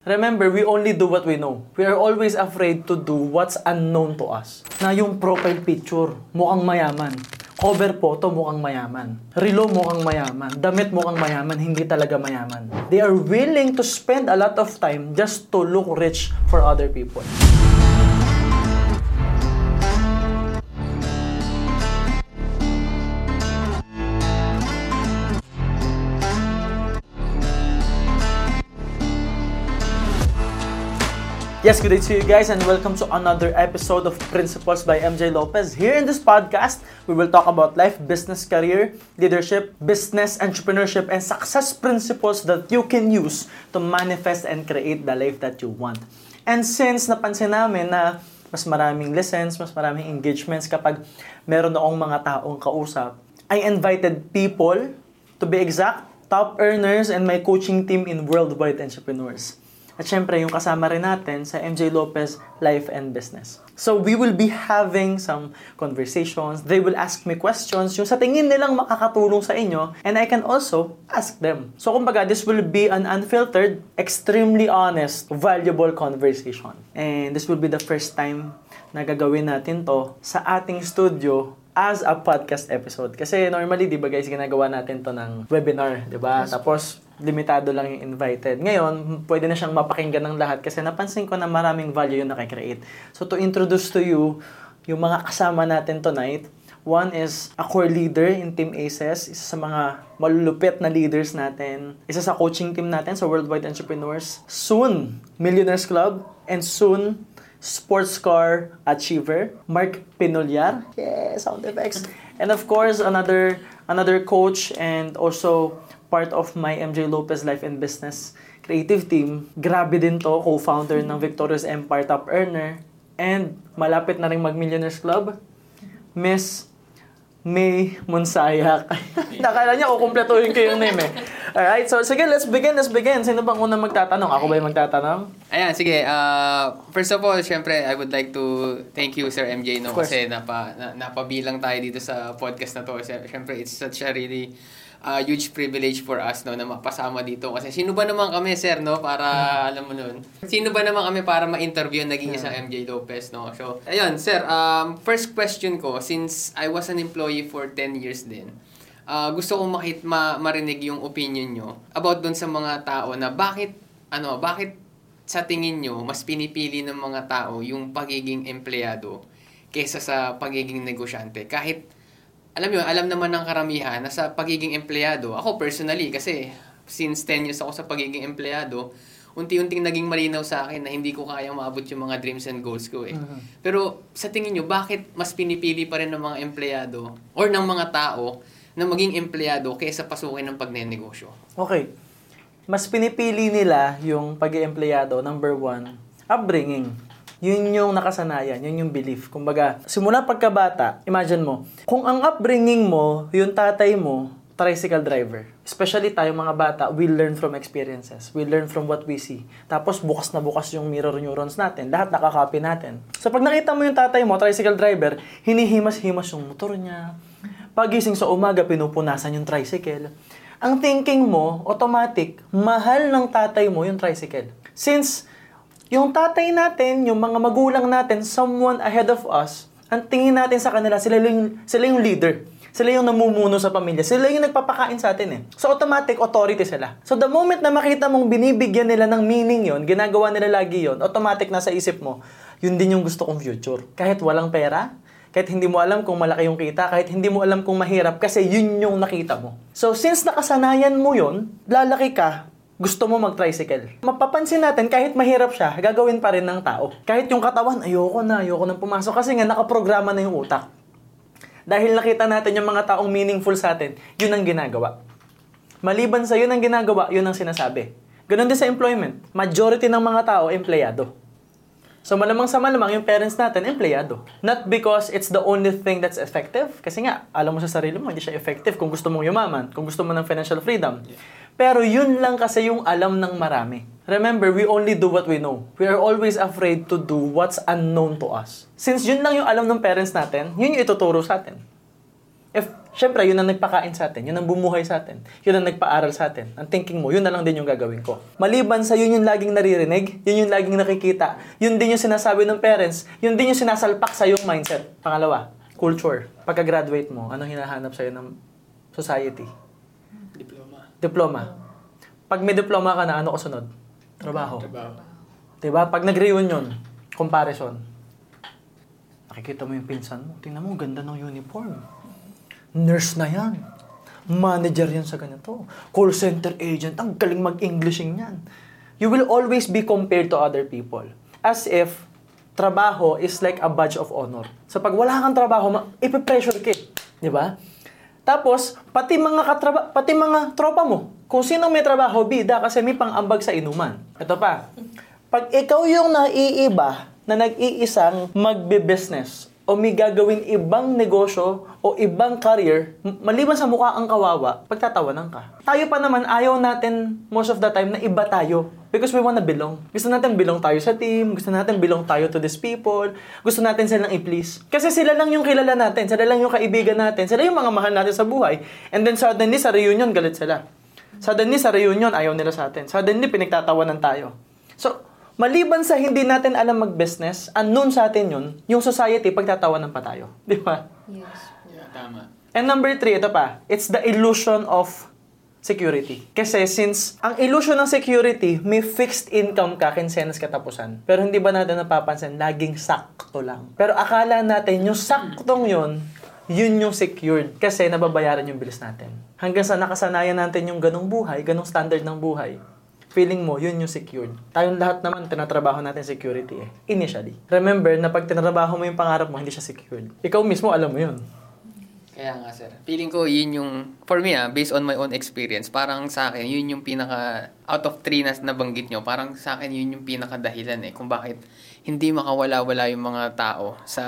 Remember, we only do what we know. We are always afraid to do what's unknown to us. Na yung profile picture, mukhang mayaman. Cover photo, mukhang mayaman. Relo, mukhang mayaman. Damit, mukhang mayaman. Hindi talaga mayaman. They are willing to spend a lot of time just to look rich for other people. Yes, good day to you guys and welcome to another episode of Principles by MJ Lopez. Here in this podcast, we will talk about life, business, career, leadership, business, entrepreneurship, and success principles that you can use to manifest and create the life that you want. And since napansin namin na mas maraming lessons, mas maraming engagements kapag meron akong mga taong kausap, I invited people, to be exact, top earners and my coaching team in worldwide entrepreneurs. At syempre, yung kasama rin natin sa MJ Lopez Life and Business. So, we will be having some conversations. They will ask me questions yung sa tingin nilang makakatulong sa inyo and I can also ask them. So, kumbaga, this will be an unfiltered, extremely honest, valuable conversation. And this will be the first time na gagawin natin to sa ating studio as a podcast episode. Kasi normally, di ba guys, ginagawa natin to ng webinar, di ba? Tapos, limitado lang yung invited. Ngayon, pwede na siyang mapakinggan ng lahat kasi napansin ko na maraming value yung nakikreate. So, to introduce to you yung mga kasama natin tonight, One is a core leader in Team ACES, isa sa mga malulupit na leaders natin, isa sa coaching team natin sa Worldwide Entrepreneurs, soon Millionaires Club, and soon sports car achiever, Mark Pinolyar. Yeah, sound effects. And of course, another another coach and also part of my MJ Lopez Life and Business creative team. Grabe din to, co-founder ng Victorious Empire Top Earner. And malapit na rin mag-Millionaires Club, Miss May Monsayak. Nakala niya, kukumpletuhin ko yung name eh. Alright, so sige, let's begin, let's begin. Sino bang unang magtatanong? Ako ba yung magtatanong? Ayan, sige. Uh, first of all, syempre, I would like to thank you, Sir MJ, no? Kasi napa, na, napabilang tayo dito sa podcast na to. Syempre, it's such a really uh, huge privilege for us no na mapasama dito. Kasi sino ba naman kami sir no para hmm. alam mo noon sino ba naman kami para ma-interview naging isang MJ Lopez no? So ayun sir um, first question ko since I was an employee for 10 years din uh, gusto kong makit ma, marinig yung opinion nyo about doon sa mga tao na bakit ano bakit sa tingin nyo mas pinipili ng mga tao yung pagiging empleyado kaysa sa pagiging negosyante? Kahit alam mo, alam naman ng karamihan na sa pagiging empleyado, ako personally, kasi since 10 years ako sa pagiging empleyado, unti-unting naging malinaw sa akin na hindi ko kayang maabot yung mga dreams and goals ko eh. Uh-huh. Pero sa tingin nyo, bakit mas pinipili pa rin ng mga empleyado or ng mga tao na maging empleyado kaysa pasukin ng pagnenegosyo? Okay. Mas pinipili nila yung pag empleyado number one, upbringing yun yung nakasanayan, yun yung belief. Kumbaga, simula pagkabata, imagine mo, kung ang upbringing mo, yung tatay mo, tricycle driver. Especially tayo mga bata, we learn from experiences. We learn from what we see. Tapos bukas na bukas yung mirror neurons natin. Lahat nakakopy natin. So pag nakita mo yung tatay mo, tricycle driver, hinihimas-himas yung motor niya. Pagising sa umaga, pinupunasan yung tricycle. Ang thinking mo, automatic, mahal ng tatay mo yung tricycle. Since yung tatay natin, yung mga magulang natin, someone ahead of us, ang tingin natin sa kanila, sila yung, sila yung leader. Sila yung namumuno sa pamilya. Sila yung nagpapakain sa atin eh. So automatic authority sila. So the moment na makita mong binibigyan nila ng meaning yon, ginagawa nila lagi yon, automatic nasa isip mo, yun din yung gusto kong future. Kahit walang pera, kahit hindi mo alam kung malaki yung kita, kahit hindi mo alam kung mahirap, kasi yun yung nakita mo. So since nakasanayan mo yon, lalaki ka, gusto mo mag-tricycle. Mapapansin natin, kahit mahirap siya, gagawin pa rin ng tao. Kahit yung katawan, ayoko na, ayoko nang pumasok kasi nga nakaprograma na yung utak. Dahil nakita natin yung mga taong meaningful sa atin, yun ang ginagawa. Maliban sa yun ang ginagawa, yun ang sinasabi. Ganon din sa employment. Majority ng mga tao, empleyado. So malamang sa malamang yung parents natin, empleyado. Not because it's the only thing that's effective. Kasi nga, alam mo sa sarili mo, hindi siya effective kung gusto mong yumaman, kung gusto mo ng financial freedom. Yeah. Pero yun lang kasi yung alam ng marami. Remember, we only do what we know. We are always afraid to do what's unknown to us. Since yun lang yung alam ng parents natin, yun yung ituturo sa atin. If Siyempre, yun ang nagpakain sa atin, yun ang bumuhay sa atin, yun ang nagpaaral sa atin. Ang thinking mo, yun na lang din yung gagawin ko. Maliban sa yun yung laging naririnig, yun yung laging nakikita, yun din yung sinasabi ng parents, yun din yung sinasalpak sa yung mindset. Pangalawa, culture. Pagka-graduate mo, anong hinahanap sa'yo ng society? Diploma. Pag may diploma ka na, ano kasunod? Trabaho. Trabaho. Diba? Pag nag-reunion, comparison. Nakikita mo yung pinsan mo. Tingnan mo, ganda ng uniform. Nurse na yan. Manager yan sa ganito. Call center agent. Ang galing mag-Englishing yan. You will always be compared to other people. As if trabaho is like a badge of honor. So pag wala kang trabaho, ma- ipipressure ka. eh. Di ba? Tapos, pati mga katraba, pati mga tropa mo. Kung sino may trabaho, bida kasi may pang-ambag sa inuman. Ito pa. Pag ikaw yung naiiba na nag-iisang magbe-business o may gagawin ibang negosyo o ibang career, maliban sa mukha ang kawawa, pagtatawanan ka. Tayo pa naman, ayaw natin most of the time na iba tayo. Because we wanna belong. Gusto natin belong tayo sa team, gusto natin belong tayo to these people, gusto natin silang i-please. Kasi sila lang yung kilala natin, sila lang yung kaibigan natin, sila yung mga mahal natin sa buhay. And then suddenly sa reunion, galit sila. Suddenly sa reunion, ayaw nila sa atin. Suddenly, pinagtatawanan tayo. So, maliban sa hindi natin alam mag-business, unknown sa atin yun, yung society, pagtatawanan pa tayo. Di ba? Yes. Yeah, tama. And number three, ito pa, it's the illusion of security. Kasi since ang illusion ng security, may fixed income ka kinsenas katapusan. Pero hindi ba natin napapansin, laging sakto lang. Pero akala natin, yung saktong yun, yun yung secured. Kasi nababayaran yung bilis natin. Hanggang sa nakasanayan natin yung ganong buhay, ganong standard ng buhay, feeling mo, yun yung secured. Tayong lahat naman, tinatrabaho natin security eh. Initially. Remember na pag tinatrabaho mo yung pangarap mo, hindi siya secured. Ikaw mismo, alam mo yun. Kaya nga, sir. Feeling ko, yun yung, for me ah, based on my own experience, parang sa akin, yun yung pinaka, out of three na nabanggit nyo, parang sa akin, yun yung pinaka dahilan eh, kung bakit hindi makawala-wala yung mga tao sa,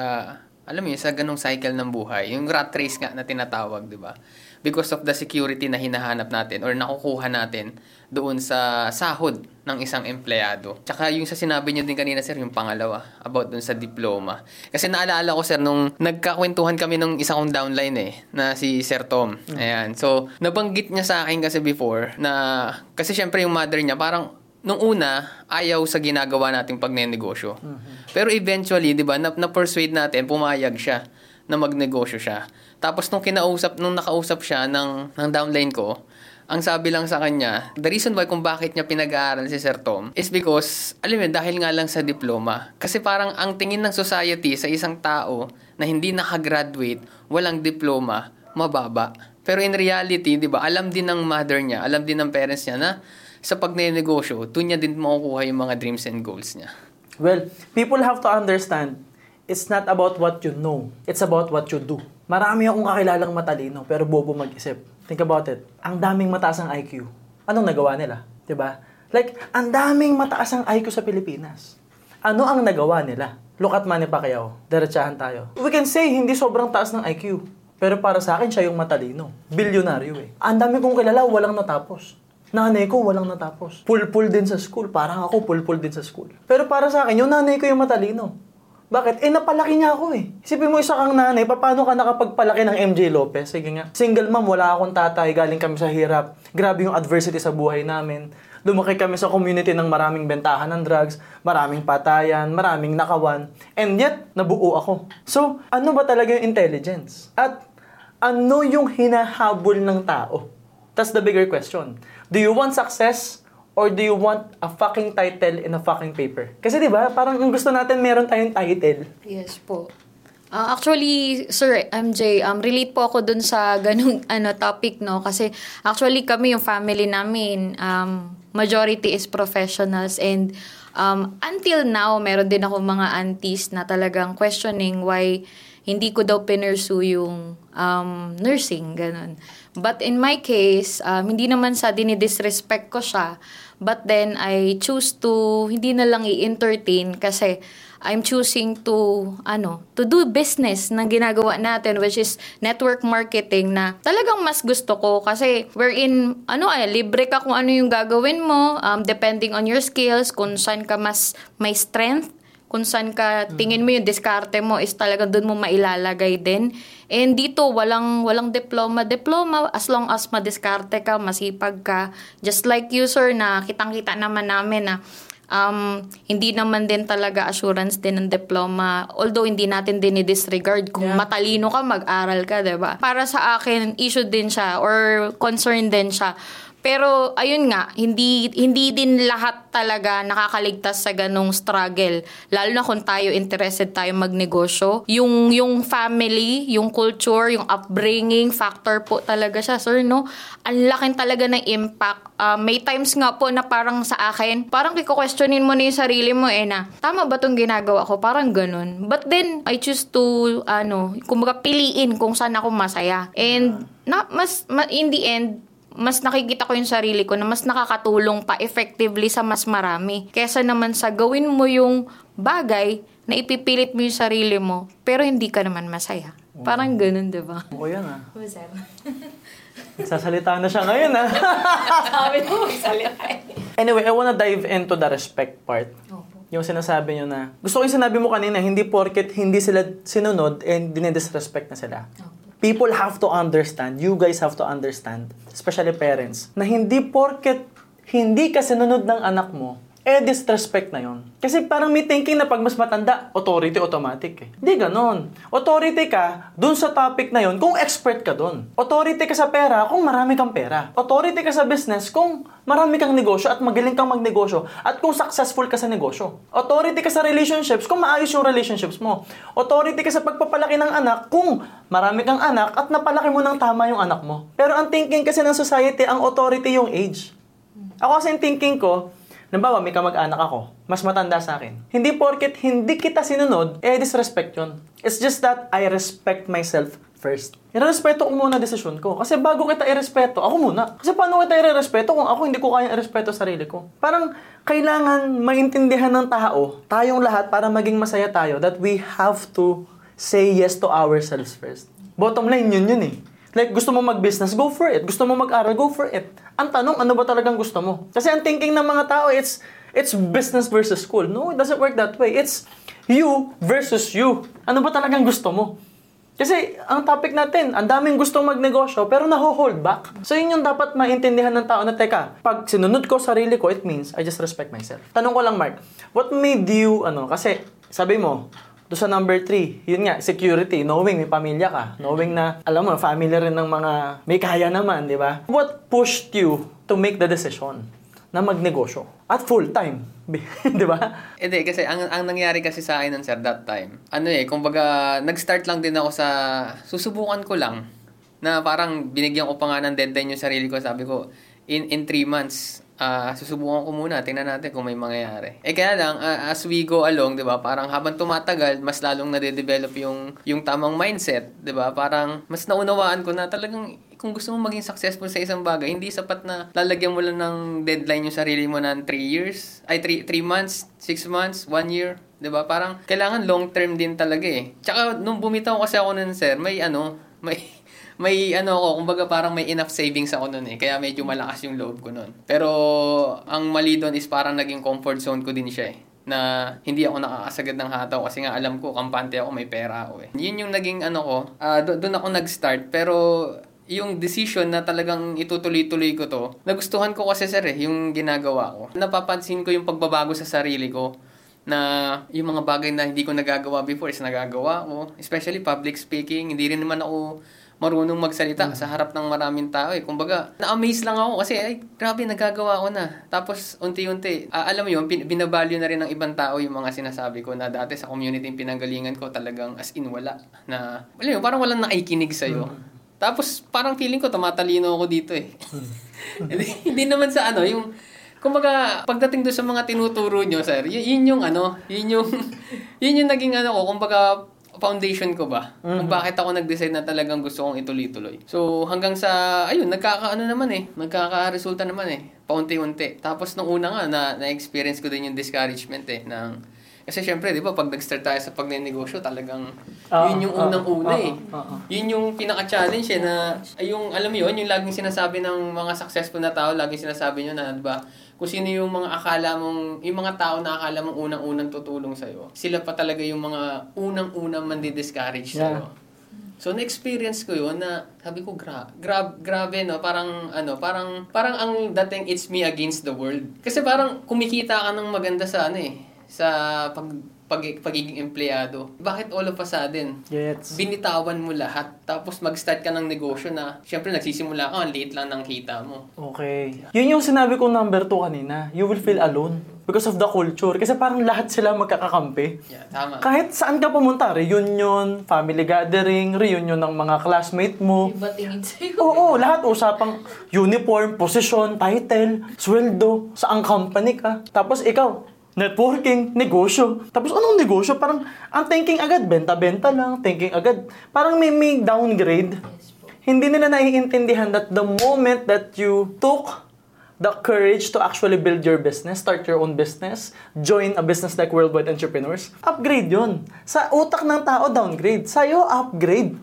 alam mo yun, sa ganong cycle ng buhay. Yung rat race nga na tinatawag, di ba? Because of the security na hinahanap natin or nakukuha natin doon sa sahod ng isang empleyado. Tsaka yung sa sinabi niyo din kanina, sir, yung pangalawa, about doon sa diploma. Kasi naalala ko, sir, nung nagkakwentuhan kami nung isa kong downline eh, na si Sir Tom. Ayan. So, nabanggit niya sa akin kasi before na, kasi syempre yung mother niya, parang nung una, ayaw sa ginagawa nating pagnenegosyo. Pero eventually, di ba, na- na-persuade natin, pumayag siya na magnegosyo siya. Tapos nung kinausap, nung nakausap siya ng, ng downline ko, ang sabi lang sa kanya, the reason why kung bakit niya pinag-aaral si Sir Tom is because, alam mo, dahil nga lang sa diploma. Kasi parang ang tingin ng society sa isang tao na hindi nakagraduate, walang diploma, mababa. Pero in reality, di ba, alam din ng mother niya, alam din ng parents niya na sa pagnenegosyo, doon niya din makukuha yung mga dreams and goals niya. Well, people have to understand, it's not about what you know. It's about what you do. Marami akong kakilalang matalino, pero bobo mag-isip. Think about it. Ang daming mataas ang IQ. Anong nagawa nila? ba? Like, ang daming mataas ang IQ sa Pilipinas. Ano ang nagawa nila? Look at Manny Pacquiao. Diretsahan tayo. We can say, hindi sobrang taas ng IQ. Pero para sa akin, siya yung matalino. Bilyonaryo eh. Ang dami kong kilala, walang natapos. Nanay ko, walang natapos. Pulpul din sa school. Parang ako, pulpul din sa school. Pero para sa akin, yung nanay ko yung matalino. Bakit? Eh, napalaki niya ako eh. Isipin mo isa kang nanay, paano ka nakapagpalaki ng MJ Lopez? Sige nga. Single mom, wala akong tatay, galing kami sa hirap. Grabe yung adversity sa buhay namin. Lumaki kami sa community ng maraming bentahan ng drugs, maraming patayan, maraming nakawan. And yet, nabuo ako. So, ano ba talaga yung intelligence? At ano yung hinahabol ng tao? That's the bigger question. Do you want success or do you want a fucking title in a fucking paper? Kasi 'di ba, parang ang gusto natin meron tayong title. Yes po. Ah, actually, Sir MJ, um, relate po ako dun sa ganung ano, topic, no? Kasi actually kami, yung family namin, um, majority is professionals and um, until now, meron din ako mga aunties na talagang questioning why hindi ko daw pinursue yung um, nursing, ganun. But in my case, um, hindi naman sa dinidisrespect ko siya, but then I choose to hindi na lang i-entertain kasi I'm choosing to ano, to do business na ginagawa natin which is network marketing na talagang mas gusto ko kasi we're in ano ay libre ka kung ano yung gagawin mo um, depending on your skills kung saan ka mas may strength kung saan ka tingin mo yung diskarte mo is talaga doon mo mailalagay din. And dito, walang, walang diploma. Diploma, as long as madiskarte ka, masipag ka. Just like you, sir, na kitang-kita naman namin na um, hindi naman din talaga assurance din ng diploma. Although, hindi natin din i-disregard kung Yeah. matalino ka, mag-aral ka, 'di ba? Para sa akin, issue din siya or concern din siya. Pero ayun nga, hindi hindi din lahat talaga nakakaligtas sa ganong struggle. Lalo na kung tayo interested tayo magnegosyo. Yung yung family, yung culture, yung upbringing factor po talaga siya, sir, no? Ang laking talaga ng impact. Ah, may times nga po na parang sa akin, parang kiko-questionin mo na yung sarili mo eh na, tama ba tong ginagawa ko? Parang ganun. But then, I choose to, ano, kumbaga piliin kung saan ako masaya. And, na, mas, ma, in the end, mas nakikita ko yung sarili ko na mas nakakatulong pa effectively sa mas marami. Kesa naman sa gawin mo yung bagay na ipipilit mo yung sarili mo, pero hindi ka naman masaya. Parang ganun, di ba? Ako yan ah. Sir. Sasalita na siya ngayon ah. Sabi mo, magsalita anyway, I wanna dive into the respect part. Yung sinasabi nyo na, gusto ko yung sinabi mo kanina, hindi porket hindi sila sinunod and dinidisrespect na sila. People have to understand, you guys have to understand, especially parents, na hindi porket hindi ka sinunod ng anak mo, eh disrespect na yon. Kasi parang may thinking na pag mas matanda, authority automatic eh. Hindi ganon. Authority ka dun sa topic na yon kung expert ka dun. Authority ka sa pera kung marami kang pera. Authority ka sa business kung marami kang negosyo at magaling kang magnegosyo at kung successful ka sa negosyo. Authority ka sa relationships kung maayos yung relationships mo. Authority ka sa pagpapalaki ng anak kung marami kang anak at napalaki mo ng tama yung anak mo. Pero ang thinking kasi ng society, ang authority yung age. Ako kasi thinking ko, Nabawa, may kamag-anak ako, mas matanda sa akin. Hindi porket hindi kita sinunod, eh disrespect yun. It's just that I respect myself first. Irespeto ko muna desisyon ko. Kasi bago kita irespeto, ako muna. Kasi paano kita irespeto kung ako hindi ko kaya irespeto sarili ko? Parang kailangan maintindihan ng tao, tayong lahat, para maging masaya tayo, that we have to say yes to ourselves first. Bottom line, yun yun eh. Like, gusto mo mag-business, go for it. Gusto mo mag-aral, go for it. Ang tanong, ano ba talagang gusto mo? Kasi ang thinking ng mga tao, it's it's business versus school. No, it doesn't work that way. It's you versus you. Ano ba talagang gusto mo? Kasi ang topic natin, ang daming gustong magnegosyo pero naho-hold back. So yun yung dapat maintindihan ng tao na, teka, pag sinunod ko sarili ko, it means I just respect myself. Tanong ko lang, Mark, what made you, ano, kasi sabi mo, doon sa number three, yun nga, security, knowing may pamilya ka, knowing na, alam mo, family rin ng mga may kaya naman, di ba? What pushed you to make the decision na magnegosyo at full time? di ba? Hindi, kasi ang, ang nangyari kasi sa akin nun, sir, that time, ano eh, kumbaga, nag-start lang din ako sa, susubukan ko lang, na parang binigyan ko pa nga ng deadline yung sarili ko, sabi ko, in in three months, ah susubukan ko muna, tingnan natin kung may mangyayari. Eh kaya lang, ah, as we go along, di ba, parang habang tumatagal, mas lalong nade-develop yung, yung tamang mindset, di ba, parang mas naunawaan ko na talagang kung gusto mo maging successful sa isang bagay, hindi sapat na lalagyan mo lang ng deadline yung sarili mo ng 3 years, ay 3 3 months, 6 months, 1 year, 'di ba? Parang kailangan long term din talaga eh. Tsaka nung bumitaw kasi ako nun, sir, may ano, may may ano ako, kumbaga parang may enough savings ako nun eh. Kaya medyo malakas yung loob ko nun. Pero ang mali doon is parang naging comfort zone ko din siya eh na hindi ako nakakasagad ng hataw kasi nga alam ko kampante ako may pera ako eh. Yun yung naging ano ko, ah, do- doon ako nag-start pero yung decision na talagang itutuloy-tuloy ko to, nagustuhan ko kasi sir eh, yung ginagawa ko. Napapansin ko yung pagbabago sa sarili ko na yung mga bagay na hindi ko nagagawa before is nagagawa ko. Especially public speaking, hindi rin naman ako marunong magsalita sa harap ng maraming tao eh. Kumbaga, na-amaze lang ako kasi ay grabe nagagawa ko na. Tapos unti-unti, ah, alam mo yun, pin- binavalue na rin ng ibang tao yung mga sinasabi ko na dati sa community yung pinanggalingan ko talagang as in wala. Na, alam mo, parang walang nakikinig sa'yo. Tapos parang feeling ko tumatalino ako dito eh. hindi, hindi naman sa ano, yung kumbaga pagdating doon sa mga tinuturo nyo, sir, y- yun yung ano, yun yung yun yung naging ano ko, kumbaga foundation ko ba? Kung bakit ako nag-decide na talagang gusto kong ituloy-tuloy. So, hanggang sa, ayun, nagkakaano naman eh. Nagkaka-resulta naman eh. Paunti-unti. Tapos, nung una nga, na, na-experience ko din yung discouragement eh. Ng, kasi syempre, di ba, pag nag-start tayo sa pagnenegosyo, talagang Oo, yun yung oo, unang-una oo, eh. oo. Yun yung pinaka-challenge eh, na, ay yung, alam mo yun, yung laging sinasabi ng mga successful na tao, laging sinasabi nyo na, di ba, kung sino yung mga akala mong, yung mga tao na akala mong unang-unang tutulong sa'yo, sila pa talaga yung mga unang-unang mandi-discourage Yeah. sa'yo. So, na-experience ko yun na, sabi ko, gra gra grabe, no? Parang, ano, parang, parang ang dating it's me against the world. Kasi parang kumikita ka ng maganda sa, ano eh, sa pag, pag, pagiging empleyado. Bakit all of a sudden, Gets. binitawan mo lahat, tapos mag-start ka ng negosyo na, syempre nagsisimula ka, ang liit lang ng kita mo. Okay. Yun yung sinabi kong number two kanina. You will feel alone because of the culture. Kasi parang lahat sila magkakakampi. Yeah, tama. Kahit saan ka pumunta, reunion, family gathering, reunion ng mga classmate mo. Iba tingin sa'yo. Oo, lahat usapang uniform, position, title, sweldo, saan company ka. Tapos ikaw, networking, negosyo. Tapos anong negosyo? Parang ang thinking agad, benta-benta lang, thinking agad. Parang may, may downgrade. Hindi nila naiintindihan that the moment that you took the courage to actually build your business, start your own business, join a business like Worldwide Entrepreneurs, upgrade yun. Sa utak ng tao, downgrade. Sa'yo, upgrade.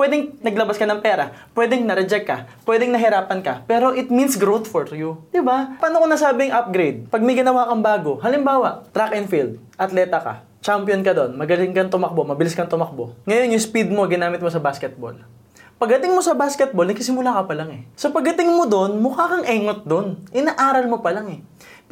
Pwedeng naglabas ka ng pera, pwedeng na-reject ka, pwedeng nahirapan ka, pero it means growth for you. Ba? Paano ko nasabing upgrade? Pag may ginawa kang bago, halimbawa, track and field, atleta ka, champion ka doon, magaling kang tumakbo, mabilis kang tumakbo. Ngayon, yung speed mo, ginamit mo sa basketball. Pagdating mo sa basketball, nagsisimula ka pa lang eh. So pagdating mo doon, mukha kang engot doon. Inaaral mo pa lang eh.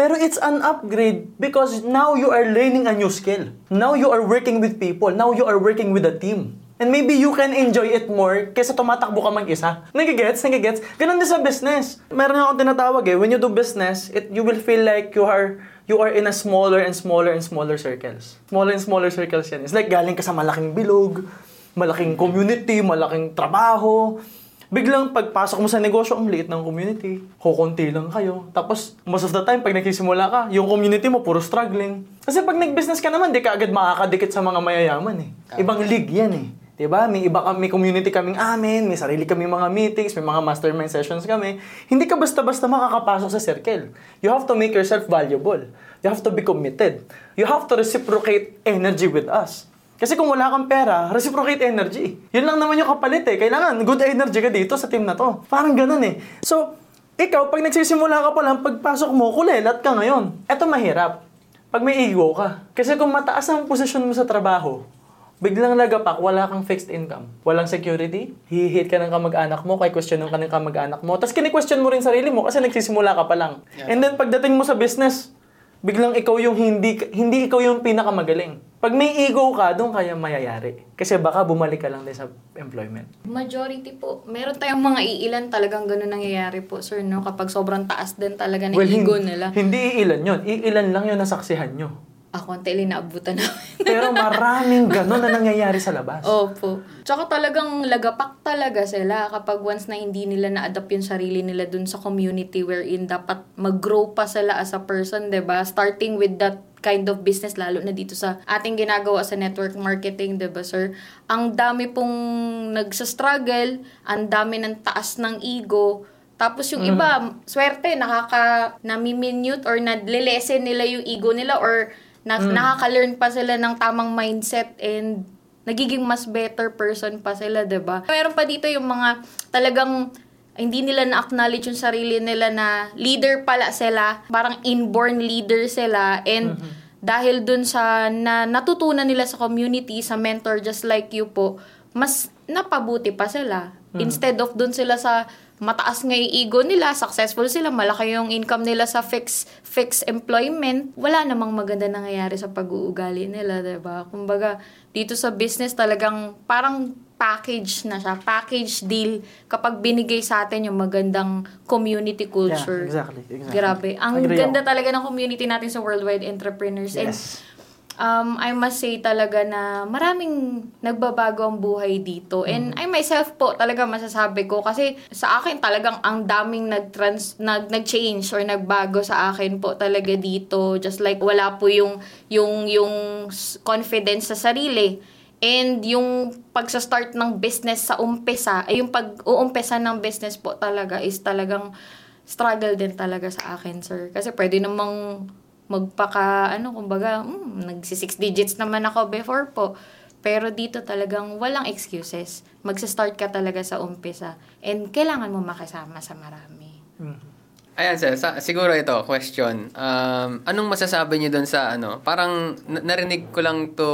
Pero it's an upgrade because now you are learning a new skill. Now you are working with people. Now you are working with a team. And maybe you can enjoy it more kaysa tumatakbo ka mag-isa. Nagigets? Nagigets? Ganun din sa business. Meron akong tinatawag eh, when you do business, it, you will feel like you are you are in a smaller and smaller and smaller circles. Smaller and smaller circles yan. It's like galing ka sa malaking bilog, malaking community, malaking trabaho. Biglang pagpasok mo sa negosyo, ang liit ng community. Kukunti lang kayo. Tapos, most of the time, pag nagsisimula ka, yung community mo, puro struggling. Kasi pag nag-business ka naman, di ka agad makakadikit sa mga mayayaman eh. Ibang league yan eh. 'Di ba? May iba kami, may community kaming amin, may sarili kaming mga meetings, may mga mastermind sessions kami. Hindi ka basta-basta makakapasok sa circle. You have to make yourself valuable. You have to be committed. You have to reciprocate energy with us. Kasi kung wala kang pera, reciprocate energy. Yun lang naman yung kapalit eh. Kailangan good energy ka dito sa team na to. Parang ganun eh. So, ikaw, pag nagsisimula ka pa lang, pagpasok mo, kulelat ka ngayon. Eto mahirap. Pag may ego ka. Kasi kung mataas ang posisyon mo sa trabaho, biglang lagapak, wala kang fixed income. Walang security, hihit ka ng kamag-anak mo, kay question ng kanang kamag-anak mo. Tapos kini-question mo rin sarili mo kasi nagsisimula ka pa lang. Yeah. And then pagdating mo sa business, biglang ikaw yung hindi hindi ikaw yung pinakamagaling. Pag may ego ka, doon kaya mayayari. Kasi baka bumalik ka lang din sa employment. Majority po. Meron tayong mga iilan talagang ganun nangyayari po, sir, no? Kapag sobrang taas din talaga ng ego hin- nila. Hindi ilan yun. Iilan lang yun nasaksihan nyo. Ako, ang tili naabutan namin. Pero maraming ganun na nangyayari sa labas. Opo. Tsaka talagang lagapak talaga sila kapag once na hindi nila na-adapt yung sarili nila dun sa community wherein dapat mag-grow pa sila as a person, ba Starting with that kind of business, lalo na dito sa ating ginagawa sa network marketing, ba sir? Ang dami pong nagsa-struggle, ang dami ng taas ng ego, tapos yung iba, swerte, nakaka, nami-minute or nadlelesen nila yung ego nila or na, nakaka-learn pa sila ng tamang mindset and nagiging mas better person pa sila, 'di ba? Meron pa dito yung mga talagang hindi nila na-acknowledge yung sarili nila na leader pala sila, parang inborn leader sila and dahil dun sa na natutunan nila sa community, sa mentor just like you po, mas napabuti pa sila. Instead of dun sila sa mataas nga yung ego nila, successful sila, malaki yung income nila sa fix fixed employment, wala namang maganda nangyayari sa pag-uugali nila, 'di ba? Kumbaga, dito sa business talagang parang package na siya, package deal kapag binigay sa atin yung magandang community culture. Yeah, exactly, exactly. Grabe. Ang Agree ganda ako. talaga ng community natin sa Worldwide Entrepreneurs. And Yes. Um, I must say talaga na maraming nagbabago ang buhay dito. And I myself po talaga masasabi ko kasi sa akin talagang ang daming nag-trans, nag, nag-change or nagbago sa akin po talaga dito. Just like wala po yung, yung, yung confidence sa sarili. And yung pagsa-start ng business sa umpisa, ay yung pag-uumpisa ng business po talaga is talagang struggle din talaga sa akin, sir. Kasi pwede namang magpaka, ano, kumbaga, mm, nagsi six digits naman ako before po. Pero dito talagang walang excuses. Magsa-start ka talaga sa umpisa. And kailangan mo makasama sa marami. Mm. Ayan sir, sa, siguro ito, question. Um, anong masasabi niyo doon sa ano? Parang na- narinig ko lang to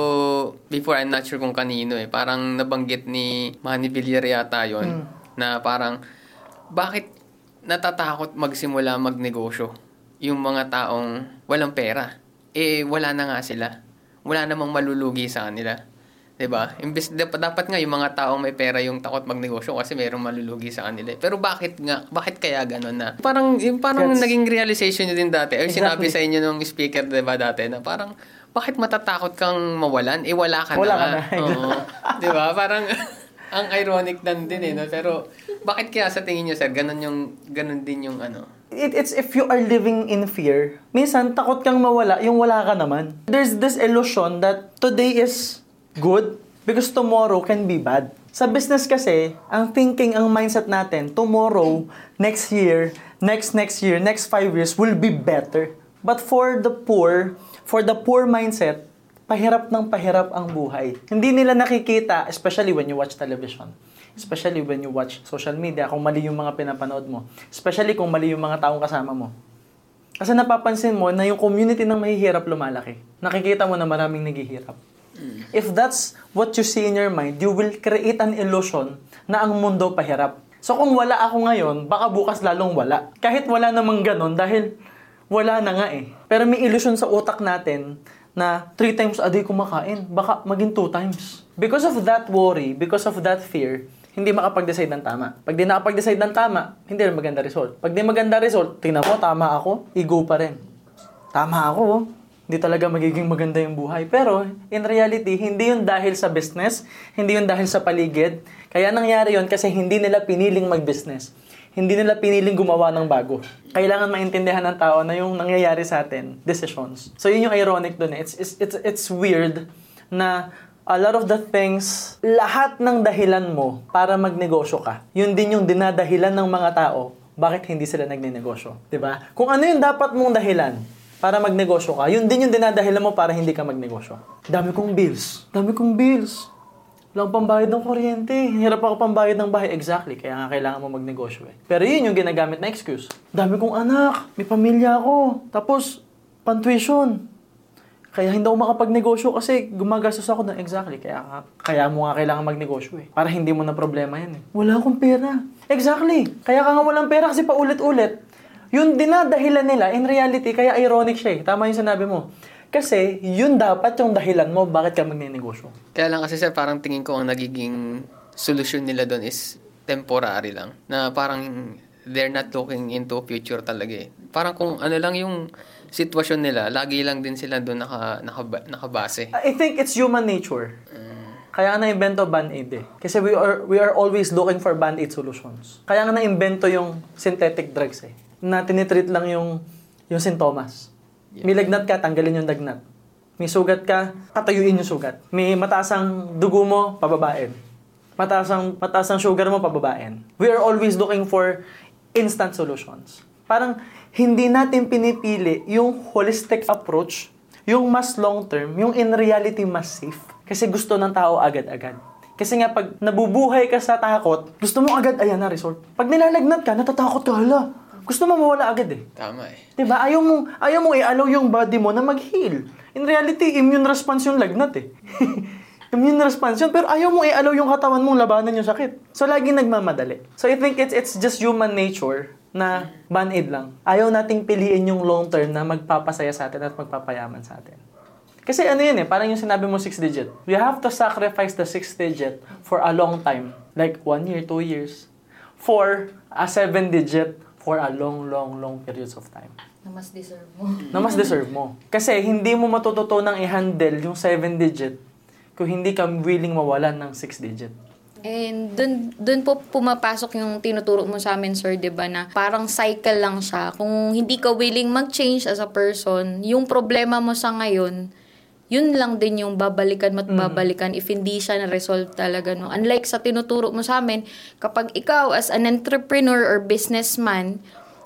before, I'm not sure kung kanino eh. Parang nabanggit ni Manny Villar yata yun. Na parang, bakit natatakot magsimula magnegosyo yung mga taong walang pera? Eh, wala na nga sila. Wala namang malulugi sa kanila. 'Di ba? Imbes dapat, dapat nga yung mga taong may pera yung takot magnegosyo kasi mayroong malulugi sa kanila. Pero bakit nga bakit kaya ganun na? Parang yung parang Gets. naging realization niyo din dati. Ay sinabi Exactly. sa inyo nung speaker 'di ba dati na parang bakit matatakot kang mawalan? Eh wala ka Wala na. ka nga. na. Oo. 'Di ba? Parang ang ironic nan din eh, no? Pero bakit kaya sa tingin niyo sir ganun yung ganun din yung ano? It, it's if you are living in fear, minsan takot kang mawala, yung wala ka naman. There's this illusion that today is good because tomorrow can be bad. Sa business kasi, ang thinking, ang mindset natin, tomorrow, next year, next next year, next five years will be better. But for the poor, for the poor mindset, pahirap ng pahirap ang buhay. Hindi nila nakikita, especially when you watch television. Especially when you watch social media, kung mali yung mga pinapanood mo. Especially kung mali yung mga taong kasama mo. Kasi napapansin mo na yung community ng mahihirap lumalaki. Nakikita mo na maraming naghihirap. If that's what you see in your mind, you will create an illusion na ang mundo pahirap. So kung wala ako ngayon, baka bukas lalong wala. Kahit wala namang ganon dahil wala na nga eh. Pero may illusion sa utak natin na three times a day kumakain, baka maging two times. Because of that worry, because of that fear, hindi makapag-decide ng tama. Pag di nakapag-decide ng tama, hindi rin maganda result. Pag di maganda result, tingnan mo, tama ako, ego pa rin. Tama ako, oh. hindi talaga magiging maganda yung buhay. Pero, in reality, hindi yun dahil sa business, hindi yun dahil sa paligid. Kaya nangyari yun kasi hindi nila piniling mag-business. Hindi nila piniling gumawa ng bago. Kailangan maintindihan ng tao na yung nangyayari sa atin, decisions. So, yun yung ironic dun. eh. It's, it's, it's, it's weird na a lot of the things, lahat ng dahilan mo para magnegosyo ka, yun din yung dinadahilan ng mga tao bakit hindi sila nagnenegosyo. ba? Kung ano yung dapat mong dahilan para magnegosyo ka, yun din yung dinadahilan mo para hindi ka magnegosyo. Dami kong bills. Dami kong bills. Wala akong pambayad ng kuryente. Hirap ako pambayad ng bahay. Exactly. Kaya nga kailangan mo magnegosyo eh. Pero yun yung ginagamit na excuse. Dami kong anak. May pamilya ako. Tapos, pantuition. Kaya hindi ako makapagnegosyo kasi gumagastos ako ng exactly. Kaya, kaya mo nga kailangan magnegosyo eh. Para hindi mo na problema yan eh. Wala akong pera. Exactly. Kaya ka nga walang pera kasi paulit-ulit. Yung dinadahilan nila, in reality, kaya ironic siya eh. Tama yung sinabi mo. Kasi, yun dapat yung dahilan mo bakit ka magnenegosyo. Kaya lang kasi sir, parang tingin ko ang nagiging solusyon nila doon is temporary lang. Na parang they're not looking into future talaga eh. Parang kung ano lang yung sitwasyon nila, lagi lang din sila doon naka, naka, nakabase. I think it's human nature. Kaya nga na-invento Band-Aid eh. Kasi we are, we are always looking for Band-Aid solutions. Kaya nga na-invento yung synthetic drugs eh. Na tinitreat lang yung, yung sintomas. May lagnat ka, tanggalin yung lagnat. May sugat ka, patayuin yung sugat. May mataas ang dugo mo, pababain. Mataas ang, mataas ang sugar mo, pababain. We are always looking for instant solutions. Parang hindi natin pinipili yung holistic approach, yung mas long term, yung in reality mas safe. Kasi gusto ng tao agad-agad. Kasi nga pag nabubuhay ka sa takot, gusto mo agad, ayan na resort. Pag nilalagnat ka, natatakot ka, hala. Gusto mo mawala agad eh. Tama eh. Diba? Ayaw mo, ayaw mo i-allow yung body mo na mag-heal. In reality, immune response yung lagnat eh. immune response yun. Pero ayaw mo i-allow yung katawan mong labanan yung sakit. So, laging nagmamadali. So, I think it's, it's just human nature na band-aid lang. Ayaw nating piliin yung long term na magpapasaya sa atin at magpapayaman sa atin. Kasi ano yun eh, parang yung sinabi mo six digit. You have to sacrifice the six digit for a long time. Like one year, two years. For a seven digit for a long, long, long periods of time Na mas deserve mo. na mas deserve mo. Kasi hindi mo matututunang i-handle yung 7 digit kung hindi ka willing mawalan ng 6 digit. And dun, dun po pumapasok yung tinuturo mo sa amin, sir, di ba, na parang cycle lang siya. Kung hindi ka willing mag-change as a person, yung problema mo sa ngayon, yun lang din yung babalikan mo at babalikan if hindi siya na-resolve talaga. No? Unlike sa tinuturo mo sa amin, kapag ikaw as an entrepreneur or businessman,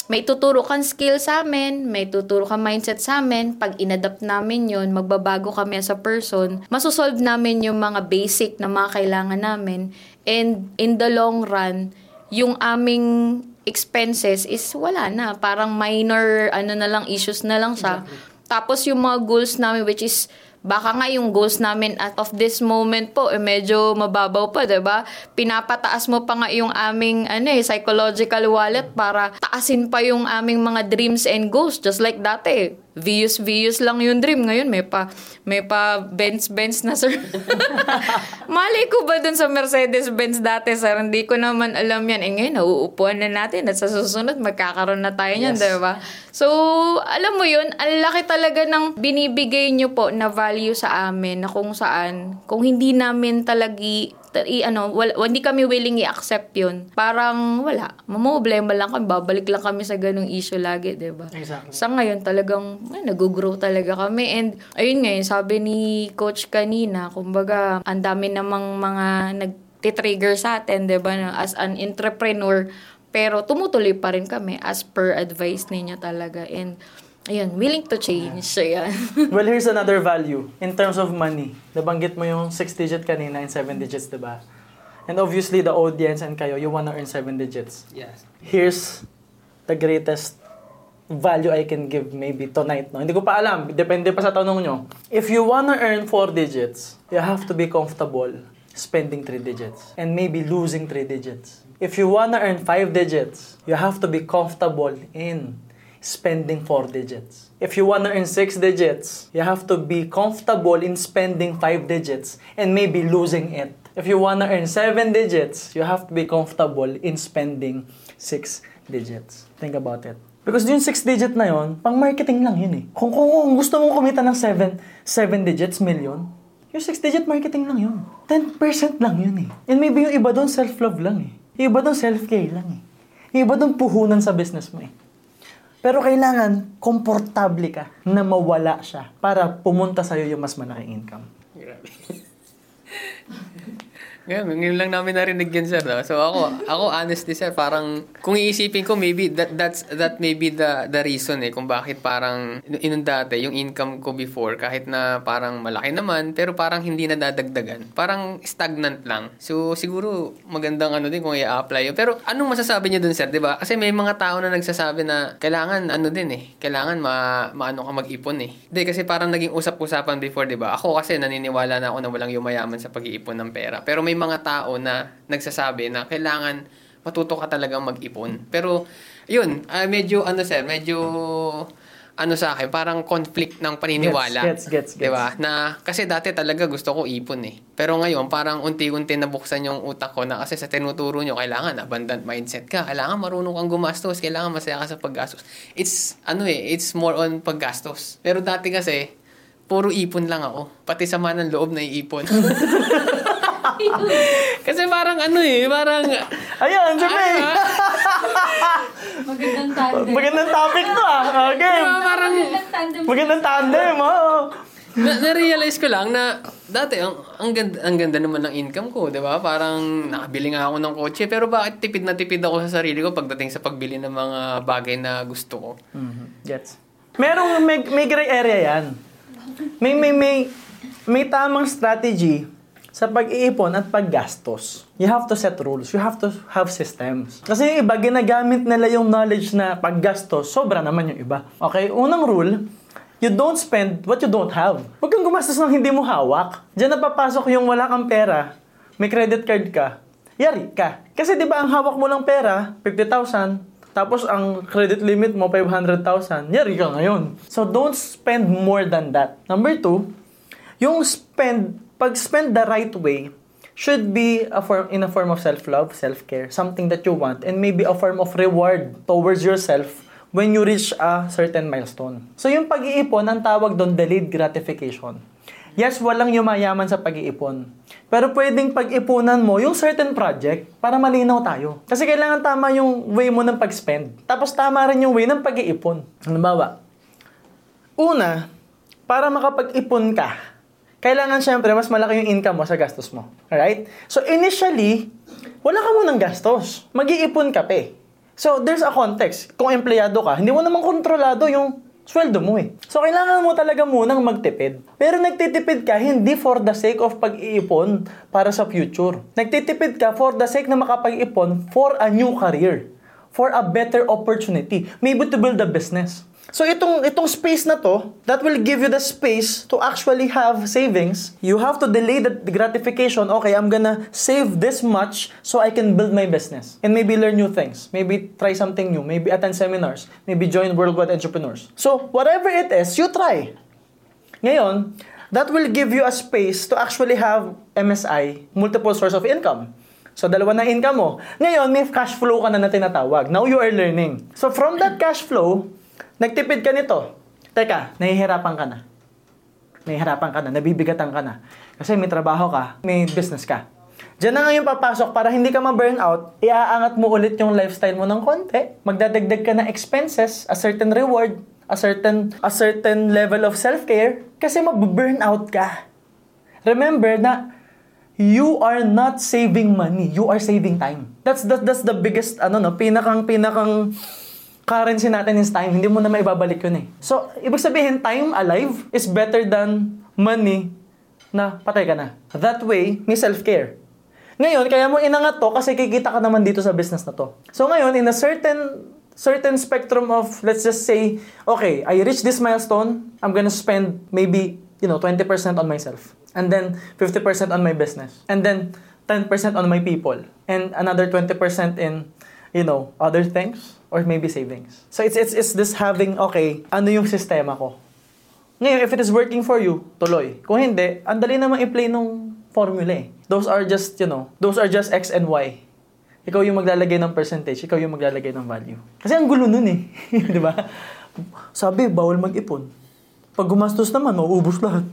may tuturo kang skill sa amin, may tuturo kang mindset sa amin. Pag inadapt namin yon magbabago kami as a person, masosolve namin yung mga basic na mga kailangan namin. And in the long run, yung aming expenses is wala na. Parang minor, ano na lang, issues na lang siya. Tapos yung mga goals namin, which is baka nga yung goals namin at of this moment po, eh, medyo mababaw pa, 'di ba? Pinapataas mo pa nga yung aming ano eh, psychological wallet para taasin pa yung aming mga dreams and goals just like dati. Views, views lang yung dream. Ngayon, may pa, may pa Benz-Benz na, sir. Malay ko ba dun sa Mercedes-Benz dati, sir? Hindi ko naman alam yan. Eh ngayon, nauupuan na natin at sa susunod, magkakaroon na tayo niyan, Yes. di ba? So, alam mo yun, ang laki talaga ng binibigay nyo po na value sa amin na kung saan, kung hindi namin talagi, ta- i, ano, wala, hindi kami willing i-accept yun. Parang wala. Mamumblema lang kami, babalik lang kami sa ganung issue lagi, di ba? Exactly. Sa ngayon talagang ay, nag-grow talaga kami and ayun nga, yun, sabi ni coach kanina, kumbaga ang dami namang mga nagtitrigger sa atin, 'di ba, as an entrepreneur, pero tumutuloy pa rin kami as per advice ninyo talaga and ayun, willing to change. So, yan. Well, here's another value in terms of money. Nabanggit mo yung 6 digit kanina and 7 digits, di ba? And obviously, the audience and kayo, you wanna earn 7 digits. Yes. Here's the greatest value I can give maybe tonight. No? Hindi ko pa alam. Depende pa sa tanong nyo. If you wanna earn 4 digits, you have to be comfortable spending 3 digits and maybe losing 3 digits. If you wanna earn 5 digits, you have to be comfortable in spending 4 digits. If you wanna earn 6 digits, you have to be comfortable in spending 5 digits and maybe losing it. If you wanna earn 7 digits, you have to be comfortable in spending 6 digits. Think about it. Because yung 6 digit na yon, pang marketing lang yun eh. Kung, kung, kung gusto mong kumita ng 7, 7 digits, million, yung 6 digit marketing lang yun. 10% lang yun eh. And maybe yung iba doon self-love lang eh. Yung iba doon self-care lang eh. Yung iba doon puhunan sa business mo eh. Pero kailangan, komportable ka na mawala siya para pumunta sa'yo yung mas malaking income. Grabe. Ngayon, lang namin narinig yan, sir. No? So ako, ako honestly, sir, parang kung iisipin ko, maybe that that's that may be the the reason eh kung bakit parang inun dati yung income ko before kahit na parang malaki naman pero parang hindi na dadagdagan. Parang stagnant lang. So siguro magandang ano din kung i-apply yun. Pero anong masasabi niyo dun, sir, 'di ba? Kasi may mga tao na nagsasabi na kailangan ano din eh, kailangan ma maano ka mag-ipon eh. Hindi kasi parang naging usap-usapan before, 'di ba? Ako kasi naniniwala na ako na walang yumayaman sa pag-iipon ng pera. Pero may mga tao na nagsasabi na kailangan matuto ka talagang mag-ipon. Pero, yun, ah, medyo, ano sir, medyo, ano sa akin, parang conflict ng paniniwala. Gets, gets, gets, Di ba? Na, kasi dati talaga gusto ko ipon eh. Pero ngayon, parang unti-unti nabuksan yung utak ko na kasi sa tinuturo nyo, kailangan abundant mindset ka. Kailangan marunong kang gumastos. Kailangan masaya ka sa paggastos. It's, ano eh, it's more on paggastos. Pero dati kasi, puro ipon lang ako. Pati sama ng loob na iipon. Kasi parang ano eh, parang... Ayun! Ano, ah, Magandang tandem. Magandang topic to ah. Okay. diba, parang tandem. Magandang tandem, oh. na, na-realize ko lang na dati ang ang ganda, ang ganda naman ng income ko, 'di ba? Parang nakabili nga ako ng kotse, pero bakit tipid na tipid ako sa sarili ko pagdating sa pagbili ng mga bagay na gusto ko? Mhm. Gets. Merong may, may gray area yan. May may may may tamang strategy sa pag-iipon at paggastos. You have to set rules. You have to have systems. Kasi yung iba, ginagamit nila yung knowledge na paggastos, sobra naman yung iba. Okay? Unang rule, you don't spend what you don't have. Huwag kang gumastos ng hindi mo hawak. Diyan napapasok yung wala kang pera, may credit card ka, yari ka. Kasi di ba ang hawak mo lang pera, 50,000, tapos ang credit limit mo 500,000, yari ka ngayon. So don't spend more than that. Number two, yung spend, pag-spend the right way, should be a form, in a form of self-love, self-care, something that you want, and maybe a form of reward towards yourself when you reach a certain milestone. So yung pag-iipon, ang tawag doon delayed gratification. Yes, walang yumayaman sa pag-iipon. Pero pwedeng pag-ipunan mo yung certain project para malinaw tayo. Kasi kailangan tama yung way mo ng pag-spend. Tapos tama rin yung way ng pag-iipon. Halimbawa, una, para makapag-ipon ka, kailangan syempre mas malaki yung income mo sa gastos mo. Alright? So initially, wala ka munang gastos. Mag-iipon ka pa eh. So there's a context. Kung empleyado ka, hindi mo naman kontrolado yung sweldo mo eh. So kailangan mo talaga munang magtipid. Pero nagtitipid ka hindi for the sake of pag-iipon para sa future. Nagtitipid ka for the sake na makapag-ipon for a new career for a better opportunity. Maybe to build a business. So itong itong space na to, that will give you the space to actually have savings. You have to delay the gratification. Okay, I'm gonna save this much so I can build my business and maybe learn new things. Maybe try something new. Maybe attend seminars. Maybe join worldwide entrepreneurs. So whatever it is, you try. Ngayon, that will give you a space to actually have MSI, multiple source of income. So, dalawa na income mo. Ngayon, may cash flow ka na na tinatawag. Now, you are learning. So, from that cash flow, nagtipid ka nito. Teka, nahihirapan ka na. Nahihirapan ka na, nabibigatan ka na. Kasi may trabaho ka, may business ka. Diyan na ngayon papasok para hindi ka ma-burnout, iaangat mo ulit yung lifestyle mo ng konti. Magdadagdag ka ng expenses, a certain reward, a certain a certain level of self-care kasi mag-burnout ka. Remember na you are not saving money, you are saving time. That's that, that's the biggest ano no, pinakang pinakang currency natin is time. Hindi mo na maibabalik yun eh. So, ibig sabihin, time alive is better than money na patay ka na. That way, may self-care. Ngayon, kaya mo inangat to kasi kikita ka naman dito sa business na to. So ngayon, in a certain certain spectrum of, let's just say, okay, I reach this milestone, I'm gonna spend maybe, you know, 20% on myself. And then 50% on my business. And then 10% on my people. And another 20% in, you know, other things. Or maybe savings. So it's, it's, it's this having, okay, ano yung sistema ko? Ngayon, if it is working for you, tuloy. Kung hindi, ang dali naman i-play nung formula eh. Those are just, you know, those are just X and Y. Ikaw yung maglalagay ng percentage, ikaw yung maglalagay ng value. Kasi ang gulo nun eh. Di ba? Sabi, bawal mag-ipon. Pag gumastos naman, mauubos lahat.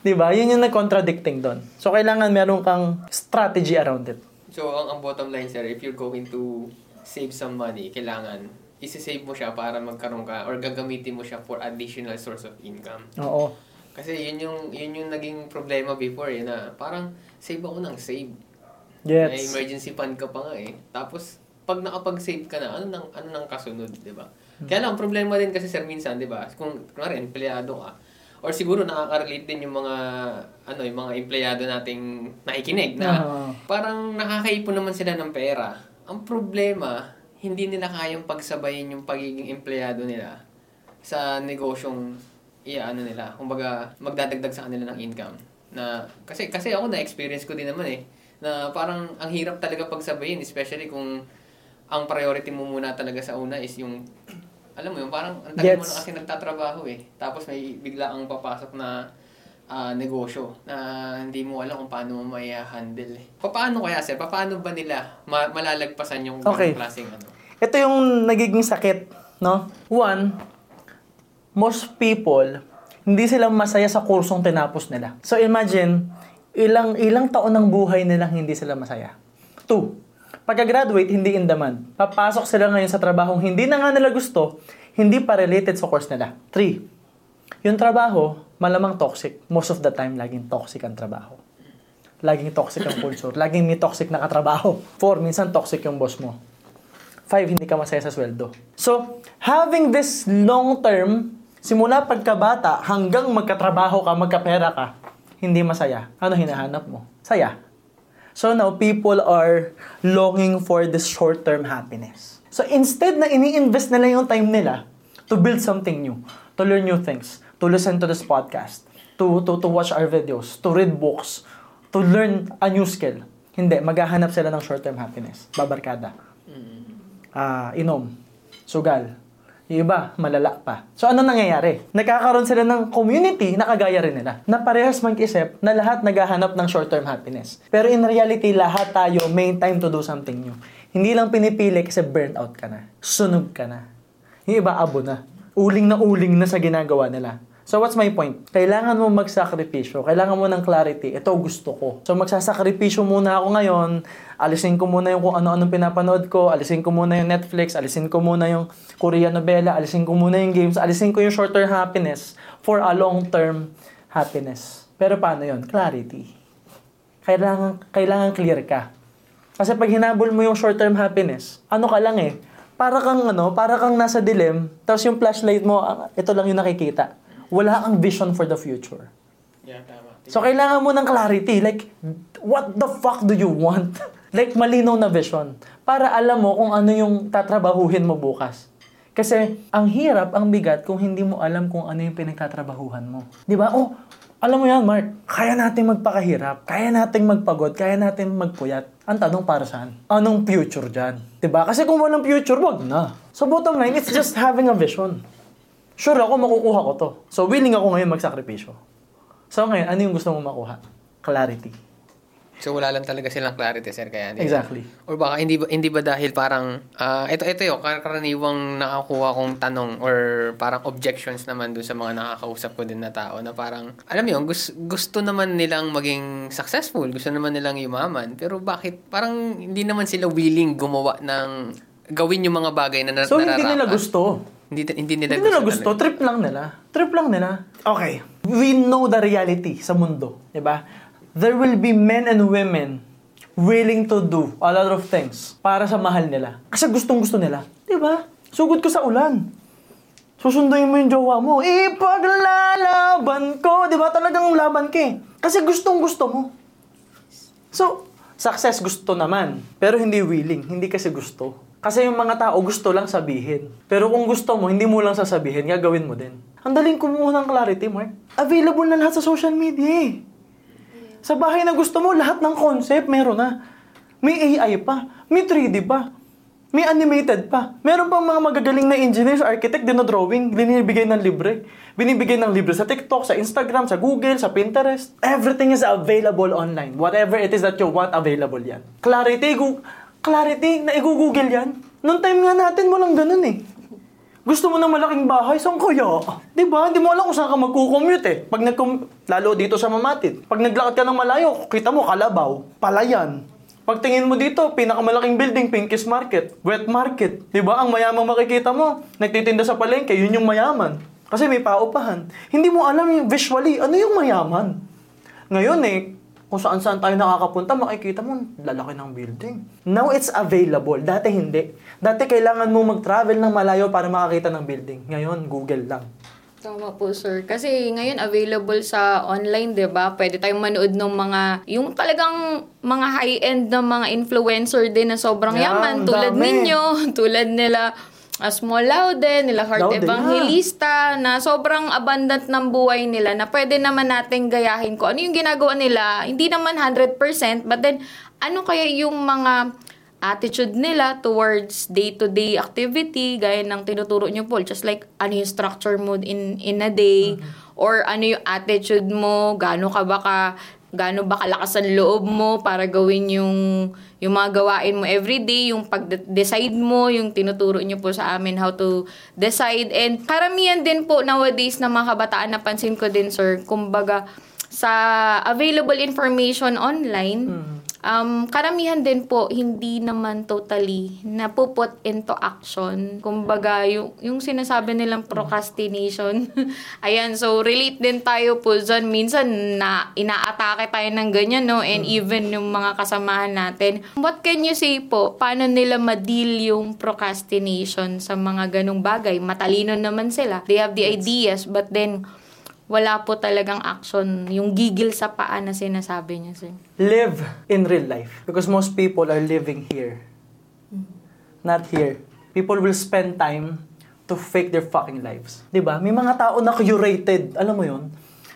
Di ba? Yun yung nag-contradicting doon. So, kailangan meron kang strategy around it. So, ang, ang bottom line, sir, if you're going to save some money, kailangan isi-save mo siya para magkaroon ka or gagamitin mo siya for additional source of income. Oo. Kasi yun yung yun yung naging problema before eh na parang save ako ng save. May Yes. emergency fund ka pa nga eh. Tapos pag nakapag-save ka na, ano nang ano nang kasunod, 'di ba? Kaya lang problema din kasi sir minsan, 'di ba? Kung kunwari empleyado ka or siguro nakaka-relate din yung mga ano, yung mga empleyado nating nakikinig na Oo. parang nakakaipon naman sila ng pera. Ang problema, hindi nila kayang pagsabayin yung pagiging empleyado nila sa negosyong iaano nila. Kumbaga, magdadagdag sa kanila ng income. Na, kasi, kasi ako na-experience ko din naman eh, na parang ang hirap talaga pagsabayin, especially kung ang priority mo muna talaga sa una is yung, alam mo yung parang ang tagal mo na kasi nagtatrabaho eh. Tapos may bigla ang papasok na ah, negosyo na hindi mo alam kung paano mo may handle eh. Paano kaya sir? Paano ba nila ma- malalagpasan yung Okay. klaseng ano? Ito yung nagiging sakit, no? One, most people, hindi sila masaya sa kursong tinapos nila. So imagine, ilang ilang taon ng buhay nilang hindi sila masaya. Two, pagka-graduate, hindi in demand. Papasok sila ngayon sa trabahong hindi na nga nila gusto, hindi pa related sa course nila. Three, yung trabaho, malamang toxic. Most of the time, laging toxic ang trabaho. Laging toxic ang culture. Laging may toxic na katrabaho. Four, minsan toxic yung boss mo. Five, hindi ka masaya sa sweldo. So, having this long term, simula pagkabata hanggang magkatrabaho ka, magkapera ka, hindi masaya. Ano hinahanap mo? Saya. So now, people are longing for this short-term happiness. So instead na ini-invest nila yung time nila to build something new, to learn new things, to listen to this podcast, to, to, to watch our videos, to read books, to learn a new skill. Hindi, maghahanap sila ng short-term happiness. Babarkada ah, inom, sugal. Yung iba, malala pa. So, ano nangyayari? Nagkakaroon sila ng community na kagaya rin nila. Na parehas mag-isip na lahat naghahanap ng short-term happiness. Pero in reality, lahat tayo may time to do something new. Hindi lang pinipili kasi burnt out ka na. Sunog ka na. Yung iba, abo na. Uling na uling na sa ginagawa nila. So what's my point? Kailangan mo magsakripisyo. Kailangan mo ng clarity. Ito gusto ko. So magsasakripisyo muna ako ngayon. Alisin ko muna yung kung ano-anong pinapanood ko. Alisin ko muna yung Netflix. Alisin ko muna yung Korean novela. Alisin ko muna yung games. Alisin ko yung short-term happiness for a long-term happiness. Pero paano yon Clarity. Kailangan, kailangan clear ka. Kasi pag hinabol mo yung short-term happiness, ano ka lang eh, para kang ano, para kang nasa dilim, tapos yung flashlight mo, ah, ito lang yung nakikita. Wala kang vision for the future. Yeah, tama. So, kailangan mo ng clarity. Like, what the fuck do you want? Like, malinaw na vision. Para alam mo kung ano yung tatrabahuhin mo bukas. Kasi, ang hirap, ang bigat kung hindi mo alam kung ano yung pinagtatrabahuhan mo. Di ba? Oh, alam mo yan, Mark. Kaya natin magpakahirap. Kaya natin magpagod. Kaya natin magpuyat. Ang tanong para saan? Anong future dyan? Di ba? Kasi kung walang future, wag na. So, bottom line, it's just having a vision. Sure ako, makukuha ko to. So, willing ako ngayon magsakripisyo. So, ngayon, ano yung gusto mo makuha? Clarity. So wala lang talaga silang clarity sir kaya hindi. Exactly. Or baka hindi ba hindi ba dahil parang ah, ito ito yung kar- karaniwang nakakuha kong tanong or parang objections naman dun sa mga nakakausap ko din na tao na parang alam yun gusto, gusto naman nilang maging successful, gusto naman nilang yumaman pero bakit parang hindi naman sila willing gumawa ng gawin yung mga bagay na na So, hindi nila nararapat. gusto. Hindi, hindi nila Hindi nila gusto. gusto. Trip lang nila. Trip lang nila. Okay. We know the reality sa mundo. Diba? There will be men and women willing to do a lot of things para sa mahal nila. Kasi gustong gusto nila. Diba? Sugod ko sa ulan. Susunduin mo yung jowa mo. Ipaglalaban ko. Diba? Talagang laban ka eh. Kasi gustong gusto mo. So, success gusto naman, pero hindi willing, hindi kasi gusto. Kasi yung mga tao gusto lang sabihin. Pero kung gusto mo, hindi mo lang sasabihin, gagawin mo din. Ang daling kumuha ng clarity, Mark. Available na lahat sa social media eh. Sa bahay na gusto mo, lahat ng concept meron na. May AI pa, may 3D pa, may animated pa. Meron pang mga magagaling na engineers, architect, dinodrawing, binibigay ng libre. Binibigay ng libre sa TikTok, sa Instagram, sa Google, sa Pinterest. Everything is available online. Whatever it is that you want, available yan. Clarity, clarity, na i-google yan. Noong time nga natin, walang ganun eh. Gusto mo ng malaking bahay, saan kaya? Di ba? Hindi mo alam kung saan ka magkukommute eh. Pag nag lalo dito sa Mamatit. Pag naglakad ka ng malayo, kita mo Kalabaw, Palayan. Pag tingin mo dito, pinakamalaking building, Pinkies Market, Wet Market. Di ba? Ang mayamang makikita mo, nagtitinda sa palengke, yun yung mayaman. Kasi may paupahan. Hindi mo alam yung visually, ano yung mayaman. Ngayon eh, kung saan saan tayo nakakapunta, makikita mo, lalaki ng building. Now it's available. Dati hindi. Dati kailangan mo mag-travel ng malayo para makakita ng building. Ngayon, Google lang. Tama po, sir. Kasi ngayon available sa online, 'di ba? Pwede tayong manood ng mga yung talagang mga high-end na mga influencer din na sobrang Yan, yaman tulad dami. ninyo, tulad nila Small Laude, nila Heart Laude, Evangelista, na sobrang abundant ng buhay nila na pwede naman nating gayahin ko. Ano yung ginagawa nila? Hindi naman 100%, but then ano kaya yung mga attitude nila towards day-to-day activity, gaya ng tinuturo niyo, Paul, just like ano yung structure mo in, in a day, or ano yung attitude mo, gaano ka ba ka, gaano ba kalakas ang loob mo para gawin yung, yung mga gawain mo everyday, yung pag-decide mo, yung tinuturo niyo po sa amin how to decide. And karamihan din po nowadays na mga kabataan, napansin ko din, sir, kumbaga, sa available information online, um, karamihan din po hindi naman totally napuput into action. Kumbaga, yung, yung sinasabi nilang procrastination. Ayan, so relate din tayo po dyan. Minsan, na, inaatake tayo ng ganyan, no? And even yung mga kasamahan natin. What can you say po? Paano nila ma-deal yung procrastination sa mga ganong bagay? Matalino naman sila. They have the ideas, but then wala po talagang action, yung gigil sa paa na sinasabi niya, sir. Live in real life. Because most people are living here. Not here. People will spend time to fake their fucking lives. 'Di ba? May mga tao na curated, alam mo 'yon,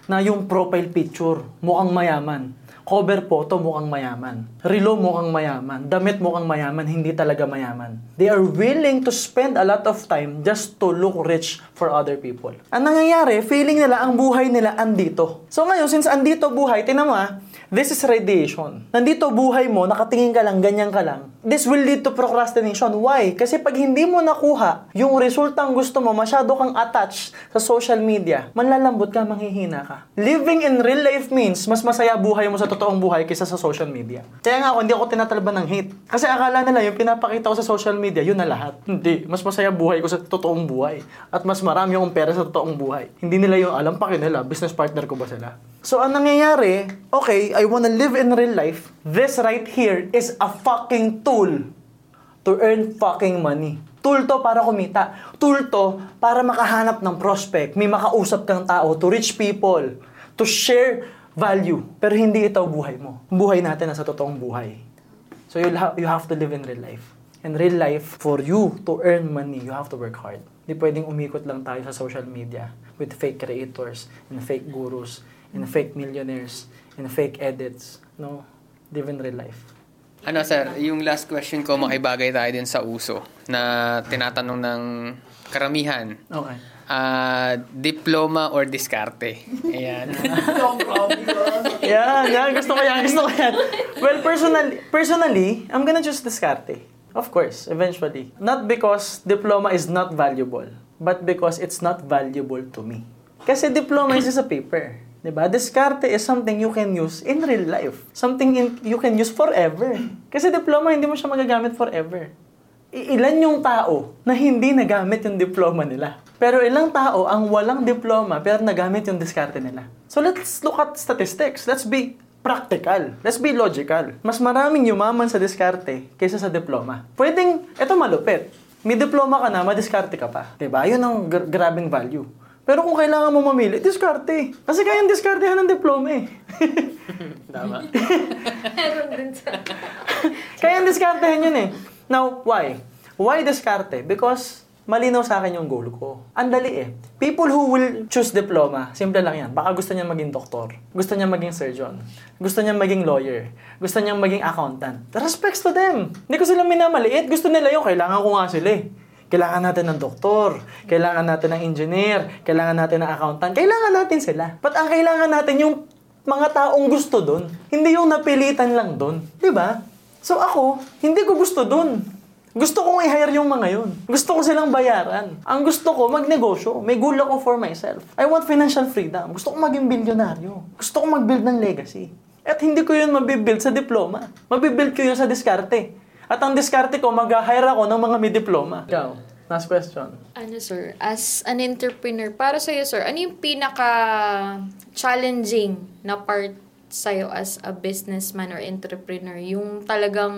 na yung profile picture mukhang mayaman. Cover photo mukhang mayaman. Relo mukhang mayaman. Damit mukhang mayaman, hindi talaga mayaman. They are willing to spend a lot of time just to look rich for other people. Ang nangyayari, feeling nila ang buhay nila andito. So ngayon, since andito buhay, tinan mo ah, this is radiation. Nandito buhay mo, nakatingin ka lang, ganyan ka lang. This will lead to procrastination. Why? Kasi pag hindi mo nakuha yung resultang gusto mo, masyado kang attached sa social media, manlalambot ka, manghihina ka. Living in real life means, mas masaya buhay mo sa totoong buhay kaysa sa social media. Kaya nga ako, hindi ako tinatalban ng hate. Kasi akala nila, yung pinapakita ko sa social media, yun na lahat. Hindi. Mas masaya buhay ko sa totoong buhay. At mas marami akong pera sa totoong buhay. Hindi nila yung alam pa nila, business partner ko ba sila? So, ang nangyayari, okay, I wanna live in real life. This right here is a fucking tool to earn fucking money. Tool to para kumita. Tool to para makahanap ng prospect. May makausap kang tao to reach people. To share value. Pero hindi ito buhay mo. Buhay natin nasa totoong buhay. So you ha- you have to live in real life. In real life, for you to earn money, you have to work hard. Hindi pwedeng umikot lang tayo sa social media with fake creators, and fake gurus, and fake millionaires, and fake edits. No, live in real life. Ano sir, yung last question ko makibagay tayo din sa uso na tinatanong ng karamihan. Okay. Ah, diploma or diskarte? Ayan. Yan, yan. Gusto ko yan. Gusto ko yan. Well, personally, personally, I'm gonna choose Descarte. Of course, eventually. Not because diploma is not valuable, but because it's not valuable to me. Kasi diploma is just a paper. Diba? Descarte is something you can use in real life. Something in, you can use forever. Kasi diploma, hindi mo siya magagamit forever. I- ilan yung tao na hindi nagamit yung diploma nila? Pero ilang tao ang walang diploma pero nagamit yung diskarte nila? So let's look at statistics. Let's be practical. Let's be logical. Mas maraming yumaman sa diskarte kaysa sa diploma. Pwedeng, eto malupit. May diploma ka na, madiskarte ka pa. 'Di ba? Yun ang gr- grabing value. Pero kung kailangan mo mamili, diskarte. Kasi kayang diskartehan ng diploma eh. Tama. Meron din sa... Kaya diskartehan yun eh. Now, why? Why diskarte? Because malinaw sa akin yung goal ko. Ang dali eh. People who will choose diploma, simple lang yan. Baka gusto niya maging doktor. Gusto niya maging surgeon. Gusto niya maging lawyer. Gusto niya maging accountant. Respects to them. Hindi ko sila minamaliit. Gusto nila yung kailangan ko nga sila eh. Kailangan natin ng doktor, kailangan natin ng engineer, kailangan natin ng accountant, kailangan natin sila. But ang kailangan natin yung mga taong gusto doon, hindi yung napilitan lang doon. ba? So ako, hindi ko gusto doon. Gusto kong i-hire yung mga yun. Gusto ko silang bayaran. Ang gusto ko, magnegosyo. May goal ako for myself. I want financial freedom. Gusto ko maging bilyonaryo. Gusto ko mag-build ng legacy. At hindi ko yun mabibuild sa diploma. Mabibuild ko yun sa diskarte. At ang diskarte ko, mag-hire ako ng mga may diploma. Ikaw, last question. Ano sir, as an entrepreneur, para sa'yo sir, ano yung pinaka-challenging na part sa'yo as a businessman or entrepreneur? Yung talagang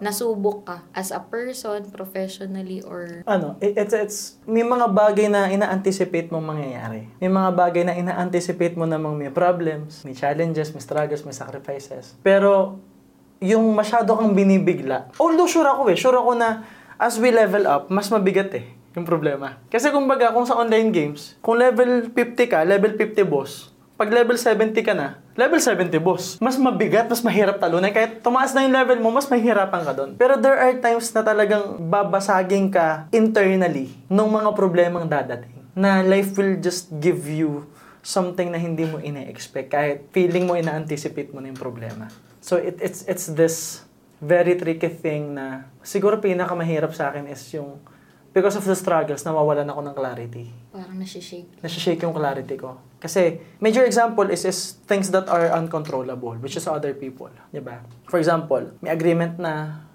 nasubok ka as a person, professionally, or... ano, it- it's, it's, may mga bagay na ina-anticipate mong mangyayari. May mga bagay na ina-anticipate mo namang may problems, may challenges, may struggles, may sacrifices. Pero, yung masyado kang binibigla, although sure ako eh, sure ako na as we level up, mas mabigat eh, yung problema. Kasi kumbaga, kung sa online games, kung level 50 ka, level 50 boss, pag level 70 ka na, level 70 boss. Mas mabigat, mas mahirap talunan. Kahit tumaas na yung level mo, mas mahirapan ka doon. Pero there are times na talagang babasagin ka internally ng mga problemang dadating. Na life will just give you something na hindi mo ina-expect. Kahit feeling mo, ina-anticipate mo na yung problema. So it, it's, it's this very tricky thing na siguro pinakamahirap sa akin is yung because of the struggles, nawawalan ako ng clarity Parang nasishake. nasi-shake yung clarity ko. Kasi, major example is, is things that are uncontrollable, which is other people. Di ba? For example, may agreement na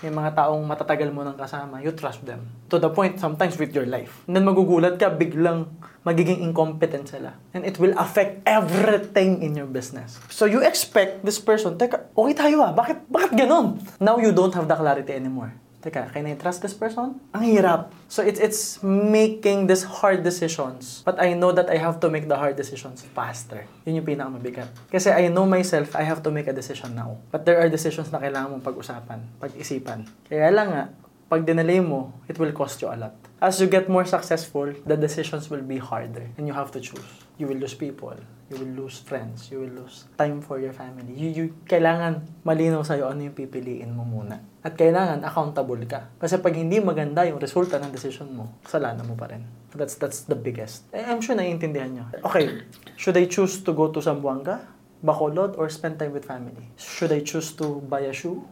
may mga taong matatagal mo ng kasama, you trust them. To the point, sometimes with your life. And then magugulat ka, biglang magiging incompetent sila. And it will affect everything in your business. So you expect this person, teka, okay tayo ah, bakit, bakit ganun? Now you don't have the clarity anymore. Teka, can I trust this person? Ang hirap. So it's it's making these hard decisions. But I know that I have to make the hard decisions faster. Yun yung pinakamabigat. Kasi I know myself, I have to make a decision now. But there are decisions na kailangan mong pag-usapan, pag-isipan. Kaya lang nga, pag dinelay mo, it will cost you a lot. As you get more successful, the decisions will be harder. And you have to choose. You will lose people. You will lose friends. You will lose time for your family. You, you, kailangan malinaw sa'yo ano yung pipiliin mo muna. At kailangan accountable ka. Kasi pag hindi maganda yung resulta ng decision mo, kasalanan mo pa rin. That's, that's the biggest. Eh, I'm sure naiintindihan nyo. Okay, should I choose to go to Zamboanga, Bacolod, or spend time with family? Should I choose to buy a shoe,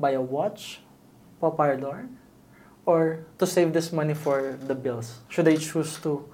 buy a watch, paparlor, or to save this money for the bills? Should I choose to,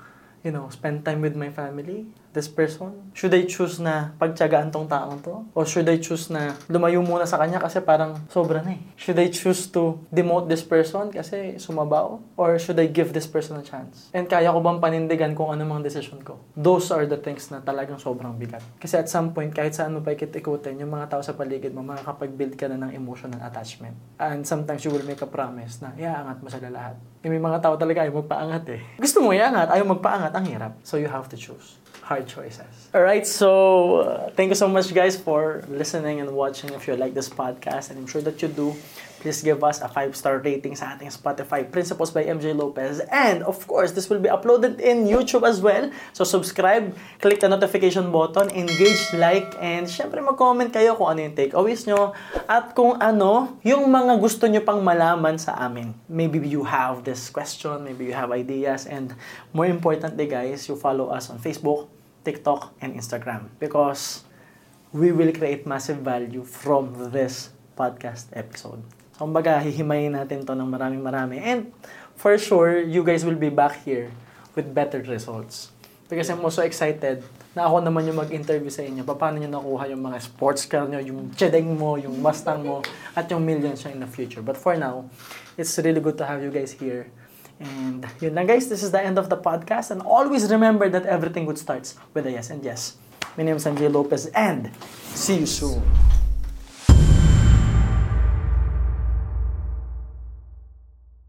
you know, spend time with my family, this person? Should I choose na pagtyagaan tong taong to? Or should I choose na lumayo muna sa kanya kasi parang sobra na eh? Should I choose to demote this person kasi sumabaw? Or should I give this person a chance? And kaya ko bang panindigan kung ano mang decision ko? Those are the things na talagang sobrang bigat. Kasi at some point, kahit saan mo pa ikit-ikutin, yung mga tao sa paligid mo, makakapag-build ka na ng emotional attachment. And sometimes you will make a promise na iaangat mo sila lahat. Eh, may mga tao talaga ayaw magpaangat eh. Gusto mo iangat, ayaw magpaangat, ang hirap. So you have to choose. Hard choices. All right, so uh, thank you so much, guys, for listening and watching. If you like this podcast, and I'm sure that you do, please give us a five-star rating sa ating Spotify, Principles by MJ Lopez. And of course, this will be uploaded in YouTube as well. So subscribe, click the notification button, engage, like, and syempre mag-comment kayo kung ano yung takeaways nyo at kung ano yung mga gusto nyo pang malaman sa amin. Maybe you have this question, maybe you have ideas, and more importantly, guys, you follow us on Facebook, TikTok, and Instagram because we will create massive value from this podcast episode. So, kumbaga, hihimayin natin to ng maraming marami. And for sure, you guys will be back here with better results. Because I'm also excited na ako naman yung mag-interview sa inyo. Paano nyo nakuha yung mga sports car nyo, yung Chedeng mo, yung Mustang mo, at yung millions nyo in the future. But for now, it's really good to have you guys here. And yun lang guys, this is the end of the podcast. And always remember that everything good starts with a yes and yes. My name is Sanjay Lopez and see you soon.